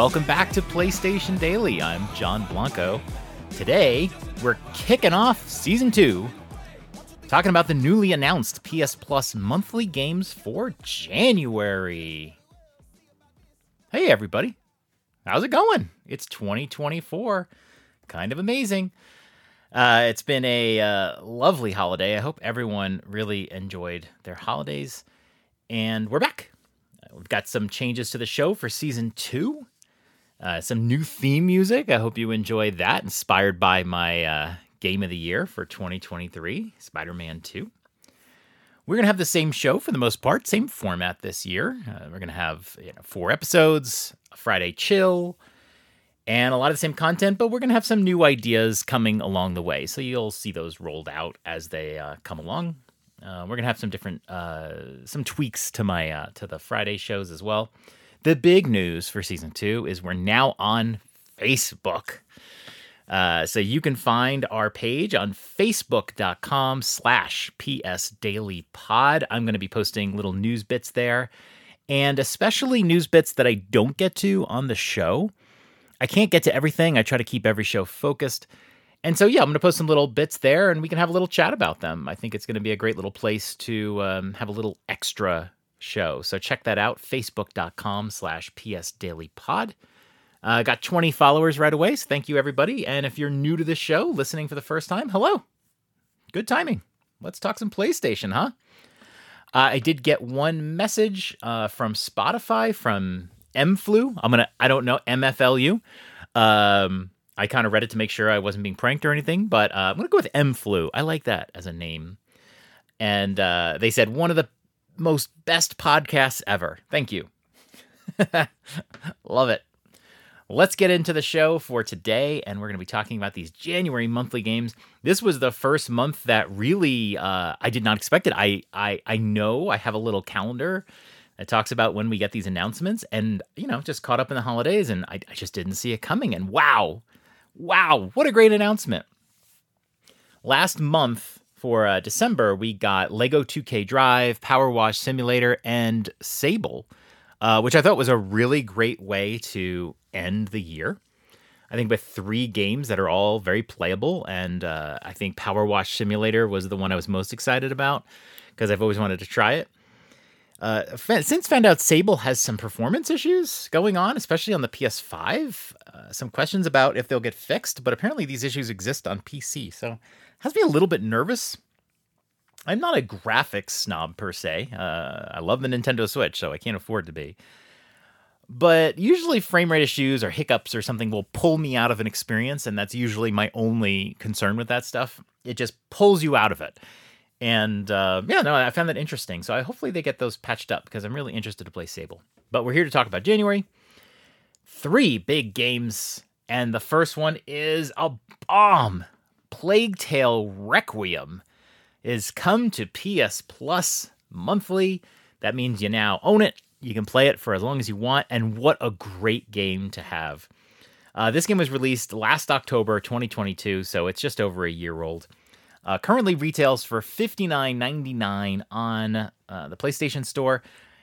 Welcome back to PlayStation Daily. I'm John Blanco. Today, we're kicking off season two, talking about the newly announced PS Plus monthly games for January. Hey, everybody. How's it going? It's 2024. Kind of amazing. Uh, it's been a uh, lovely holiday. I hope everyone really enjoyed their holidays. And we're back. We've got some changes to the show for season two. Uh, some new theme music. I hope you enjoy that, inspired by my uh, game of the year for 2023, Spider Man 2. We're going to have the same show for the most part, same format this year. Uh, we're going to have you know, four episodes, a Friday chill, and a lot of the same content, but we're going to have some new ideas coming along the way. So you'll see those rolled out as they uh, come along. Uh, we're gonna have some different uh, some tweaks to my uh, to the Friday shows as well. The big news for season two is we're now on Facebook. Uh, so you can find our page on facebook.com slash ps daily pod i'm going to be posting little news bits there and especially news bits that i don't get to on the show i can't get to everything i try to keep every show focused and so, yeah, I'm going to post some little bits there and we can have a little chat about them. I think it's going to be a great little place to um, have a little extra show. So check that out, facebook.com slash psdailypod. Uh, got 20 followers right away, so thank you, everybody. And if you're new to the show, listening for the first time, hello. Good timing. Let's talk some PlayStation, huh? Uh, I did get one message uh, from Spotify from MFlu. I'm gonna, I don't know, MFLU. Um, I kind of read it to make sure I wasn't being pranked or anything, but uh, I'm to go with MFlu. I like that as a name. And uh, they said, one of the most best podcasts ever. Thank you. Love it. Let's get into the show for today, and we're going to be talking about these January monthly games. This was the first month that really uh, I did not expect it. I, I I know I have a little calendar that talks about when we get these announcements, and you know, just caught up in the holidays, and I, I just didn't see it coming. And wow, Wow, what a great announcement. Last month for uh, December, we got Lego 2K Drive, Power Wash Simulator, and Sable, uh, which I thought was a really great way to end the year. I think with three games that are all very playable, and uh, I think Power Wash Simulator was the one I was most excited about because I've always wanted to try it. Uh, since found out Sable has some performance issues going on, especially on the PS5. Uh, some questions about if they'll get fixed, but apparently these issues exist on PC, so has me a little bit nervous. I'm not a graphics snob per se. Uh, I love the Nintendo Switch, so I can't afford to be. But usually, frame rate issues or hiccups or something will pull me out of an experience, and that's usually my only concern with that stuff. It just pulls you out of it. And uh, yeah, no, I found that interesting. So I hopefully they get those patched up because I'm really interested to play Sable. But we're here to talk about January. Three big games, and the first one is a bomb. Plague Tale Requiem is come to PS Plus monthly. That means you now own it. You can play it for as long as you want, and what a great game to have. Uh, this game was released last October 2022, so it's just over a year old. Uh, currently retails for $59.99 on uh, the PlayStation Store.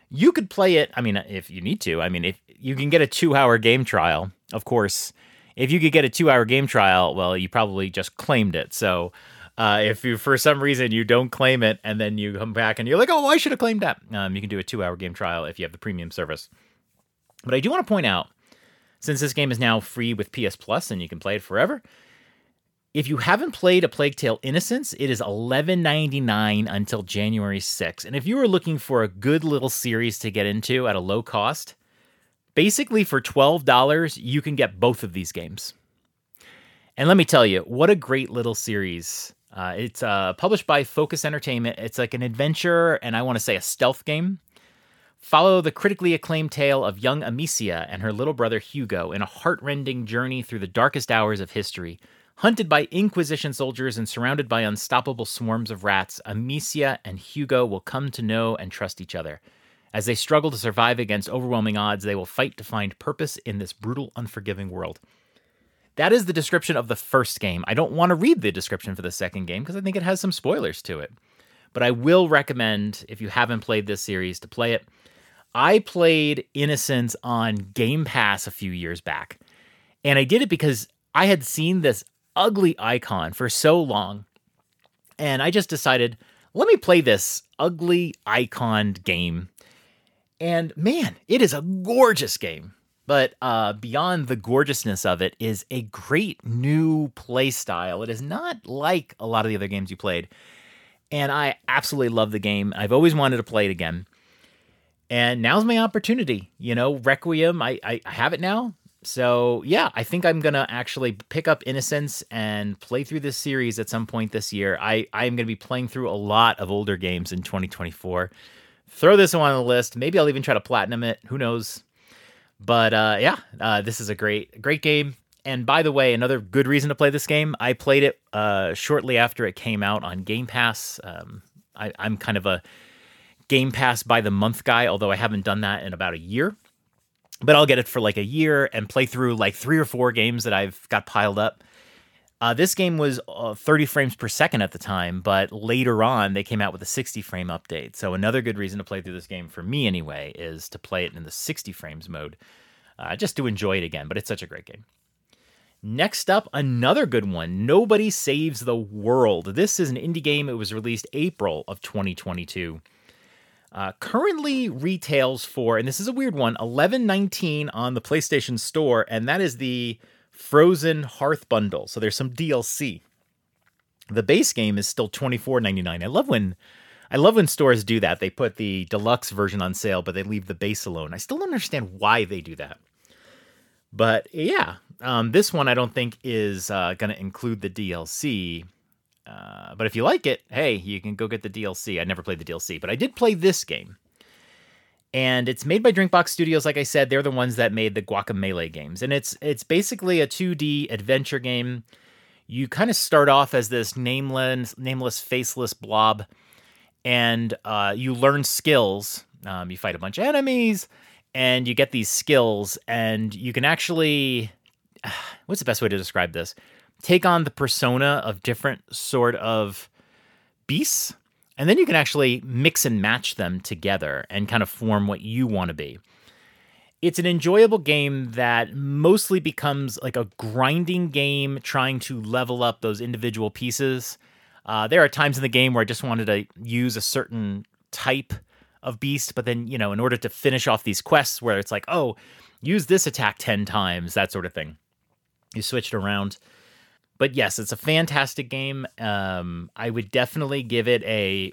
You could play it, I mean, if you need to. I mean, if you can get a two hour game trial, of course. If you could get a two hour game trial, well, you probably just claimed it. So uh, if you, for some reason, you don't claim it and then you come back and you're like, oh, I should have claimed that, um, you can do a two hour game trial if you have the premium service. But I do want to point out, since this game is now free with PS Plus and you can play it forever, if you haven't played A Plague Tale Innocence, it is $11.99 until January 6th. And if you are looking for a good little series to get into at a low cost, basically for $12, you can get both of these games. And let me tell you, what a great little series. Uh, it's uh, published by Focus Entertainment. It's like an adventure and I want to say a stealth game. Follow the critically acclaimed tale of young Amicia and her little brother Hugo in a heartrending journey through the darkest hours of history Hunted by Inquisition soldiers and surrounded by unstoppable swarms of rats, Amicia and Hugo will come to know and trust each other. As they struggle to survive against overwhelming odds, they will fight to find purpose in this brutal, unforgiving world. That is the description of the first game. I don't want to read the description for the second game because I think it has some spoilers to it. But I will recommend, if you haven't played this series, to play it. I played Innocence on Game Pass a few years back. And I did it because I had seen this ugly icon for so long. And I just decided, let me play this ugly iconed game. And man, it is a gorgeous game. But uh, beyond the gorgeousness of it is a great new play style. It is not like a lot of the other games you played. And I absolutely love the game. I've always wanted to play it again. And now's my opportunity. You know, Requiem, I, I, I have it now. So yeah, I think I'm gonna actually pick up Innocence and play through this series at some point this year. I I'm gonna be playing through a lot of older games in 2024. Throw this one on the list. Maybe I'll even try to platinum it. Who knows? But uh, yeah, uh, this is a great great game. And by the way, another good reason to play this game. I played it uh, shortly after it came out on Game Pass. Um, I, I'm kind of a Game Pass by the month guy, although I haven't done that in about a year. But I'll get it for like a year and play through like three or four games that I've got piled up. Uh, this game was uh, 30 frames per second at the time, but later on they came out with a 60 frame update. So another good reason to play through this game for me anyway is to play it in the 60 frames mode, uh, just to enjoy it again. But it's such a great game. Next up, another good one, Nobody Saves the World. This is an indie game. It was released April of 2022. Uh, currently retails for, and this is a weird one, eleven nineteen on the PlayStation Store, and that is the Frozen Hearth bundle. So there's some DLC. The base game is still twenty four ninety nine. I love when I love when stores do that. They put the deluxe version on sale, but they leave the base alone. I still don't understand why they do that. But yeah, um, this one I don't think is uh, going to include the DLC. Uh, but if you like it, hey, you can go get the DLC. I never played the DLC, but I did play this game. And it's made by Drinkbox Studios. Like I said, they're the ones that made the Guacamelee games, and it's it's basically a 2D adventure game. You kind of start off as this nameless, nameless, faceless blob, and uh, you learn skills. Um, you fight a bunch of enemies, and you get these skills, and you can actually. What's the best way to describe this? take on the persona of different sort of beasts and then you can actually mix and match them together and kind of form what you want to be. It's an enjoyable game that mostly becomes like a grinding game trying to level up those individual pieces. Uh, there are times in the game where I just wanted to use a certain type of beast, but then, you know, in order to finish off these quests where it's like, oh, use this attack 10 times, that sort of thing. You switched around but yes, it's a fantastic game. Um, I would definitely give it a,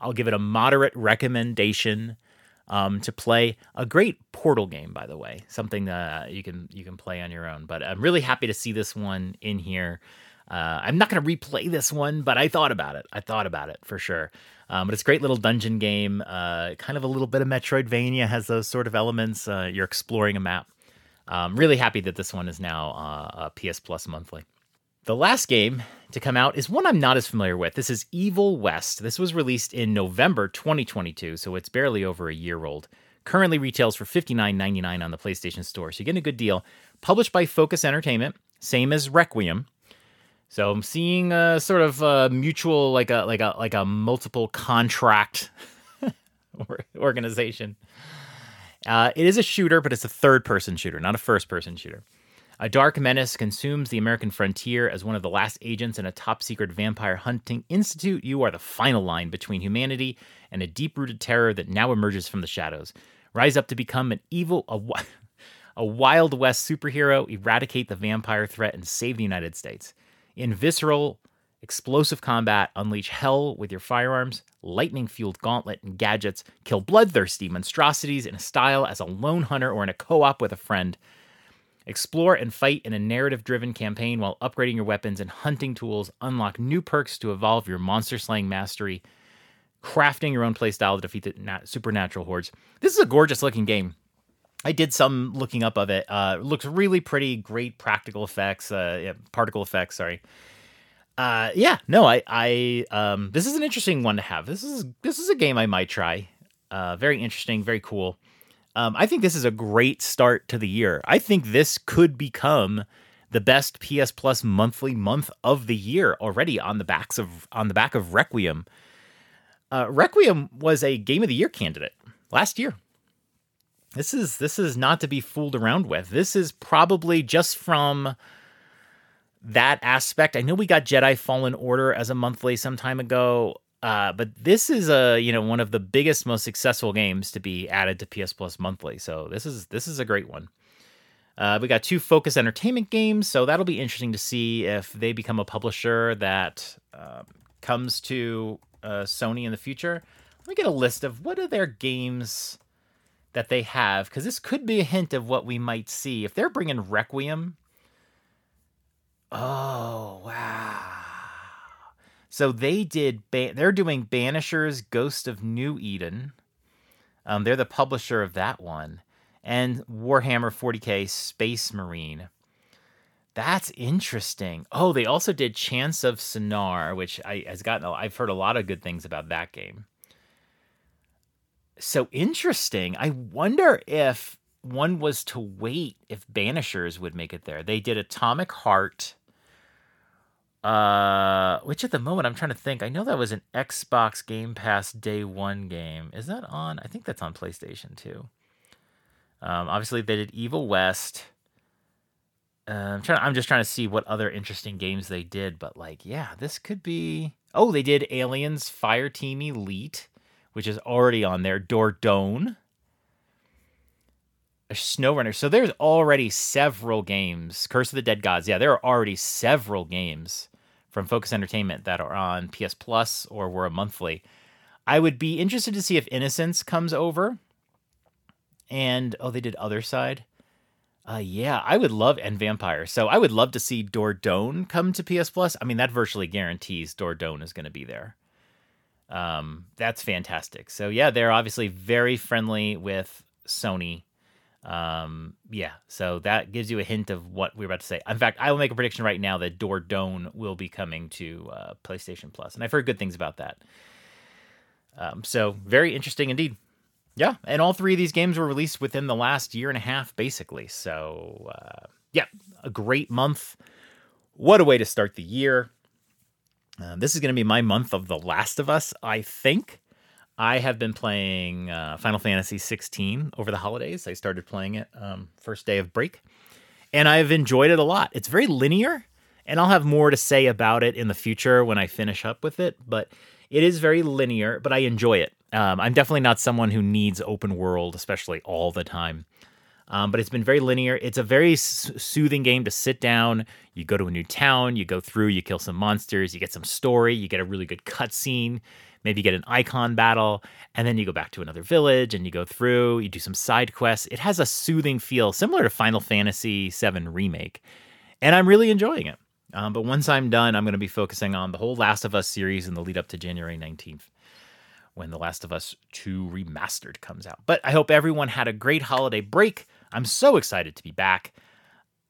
I'll give it a moderate recommendation um, to play. A great Portal game, by the way, something that you can you can play on your own. But I'm really happy to see this one in here. Uh, I'm not going to replay this one, but I thought about it. I thought about it for sure. Um, but it's a great little dungeon game. Uh, kind of a little bit of Metroidvania has those sort of elements. Uh, you're exploring a map. I'm really happy that this one is now uh, PS Plus monthly. The last game to come out is one I'm not as familiar with. This is Evil West. This was released in November 2022, so it's barely over a year old. Currently retails for $59.99 on the PlayStation Store, so you're getting a good deal. Published by Focus Entertainment, same as Requiem. So I'm seeing a sort of a mutual, like a like a like a multiple contract organization. Uh, it is a shooter, but it's a third-person shooter, not a first-person shooter. A dark menace consumes the American frontier as one of the last agents in a top secret vampire hunting institute. You are the final line between humanity and a deep rooted terror that now emerges from the shadows. Rise up to become an evil, a, a Wild West superhero, eradicate the vampire threat, and save the United States. In visceral, explosive combat, unleash hell with your firearms, lightning fueled gauntlet, and gadgets, kill bloodthirsty monstrosities in a style as a lone hunter or in a co op with a friend. Explore and fight in a narrative driven campaign while upgrading your weapons and hunting tools. Unlock new perks to evolve your monster slaying mastery. Crafting your own playstyle to defeat the nat- supernatural hordes. This is a gorgeous looking game. I did some looking up of it. Uh, looks really pretty. Great practical effects, uh, yeah, particle effects. Sorry. Uh, yeah, no, I, I, um, this is an interesting one to have. This is this is a game I might try. Uh, very interesting, very cool. Um, I think this is a great start to the year. I think this could become the best PS Plus monthly month of the year already on the backs of on the back of Requiem. Uh, Requiem was a Game of the Year candidate last year. this is this is not to be fooled around with. This is probably just from that aspect. I know we got Jedi Fallen Order as a monthly some time ago. Uh, but this is a you know one of the biggest, most successful games to be added to PS Plus monthly. So this is this is a great one. Uh, we got two Focus Entertainment games, so that'll be interesting to see if they become a publisher that uh, comes to uh, Sony in the future. Let me get a list of what are their games that they have, because this could be a hint of what we might see if they're bringing Requiem. Oh wow! So they did. they're doing Banishers, Ghost of New Eden. Um, they're the publisher of that one, and Warhammer 40k Space Marine. That's interesting. Oh, they also did Chants of Sennaar, which I has gotten. I've heard a lot of good things about that game. So interesting. I wonder if one was to wait if Banishers would make it there. They did Atomic Heart uh, which at the moment I'm trying to think. I know that was an Xbox Game Pass Day One game. Is that on? I think that's on PlayStation too. Um, obviously they did Evil West. Uh, I'm trying. I'm just trying to see what other interesting games they did. But like, yeah, this could be. Oh, they did Aliens Fireteam Elite, which is already on there. Dordogne. SnowRunner. So there's already several games. Curse of the Dead Gods. Yeah, there are already several games from Focus Entertainment that are on PS Plus or were a monthly. I would be interested to see if Innocence comes over. And oh, they did Othercide. Uh, yeah, I would love and Vampire. So I would love to see Dordogne come to PS Plus. I mean, that virtually guarantees Dordogne is going to be there. Um, that's fantastic. So yeah, they're obviously very friendly with Sony um, yeah, so that gives you a hint of what we're about to say. In fact, I will make a prediction right now that Dordogne will be coming to uh, PlayStation Plus, and I've heard good things about that. Um, so very interesting indeed. Yeah, and all three of these games were released within the last year and a half, basically. So uh, yeah, a great month. What a way to start the year. Uh, this is going to be my month of The Last of Us, I think. I have been playing uh, Final Fantasy 16 over the holidays. I started playing it um, first day of break, and I've enjoyed it a lot. It's very linear, and I'll have more to say about it in the future when I finish up with it. But it is very linear, but I enjoy it. Um, I'm definitely not someone who needs open world, especially all the time. Um, but it's been very linear. It's a very s- soothing game to sit down. You go to a new town, you go through, you kill some monsters, you get some story, you get a really good cutscene maybe get an Eikon battle, and then you go back to another village and you go through, you do some side quests. It has a soothing feel similar to Final Fantasy VII Remake, and I'm really enjoying it. Um, but once I'm done, I'm going to be focusing on the whole Last of Us series in the lead up to January 19th when The Last of Us 2 Remastered comes out. But I hope everyone had a great holiday break. I'm so excited to be back.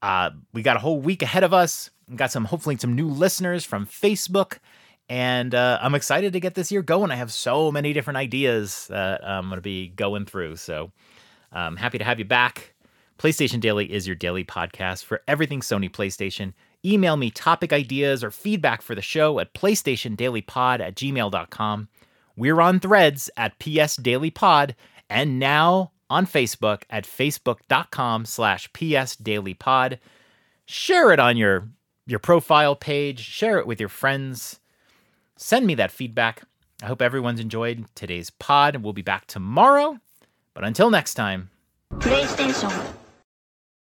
Uh, we got a whole week ahead of us. We got some, hopefully, some new listeners from Facebook and uh, I'm excited to get this year going. I have so many different ideas that I'm going to be going through. So I'm um, happy to have you back. PlayStation Daily is your daily podcast for everything Sony PlayStation. Email me topic ideas or feedback for the show at PlayStationDailyPod at gmail.com. We're on threads at PS Daily Pod and now on Facebook at facebook.com slash PS Daily Pod. Share it on your, your profile page, share it with your friends send me that feedback. I hope everyone's enjoyed today's pod. We'll be back tomorrow. But until next time, PlayStation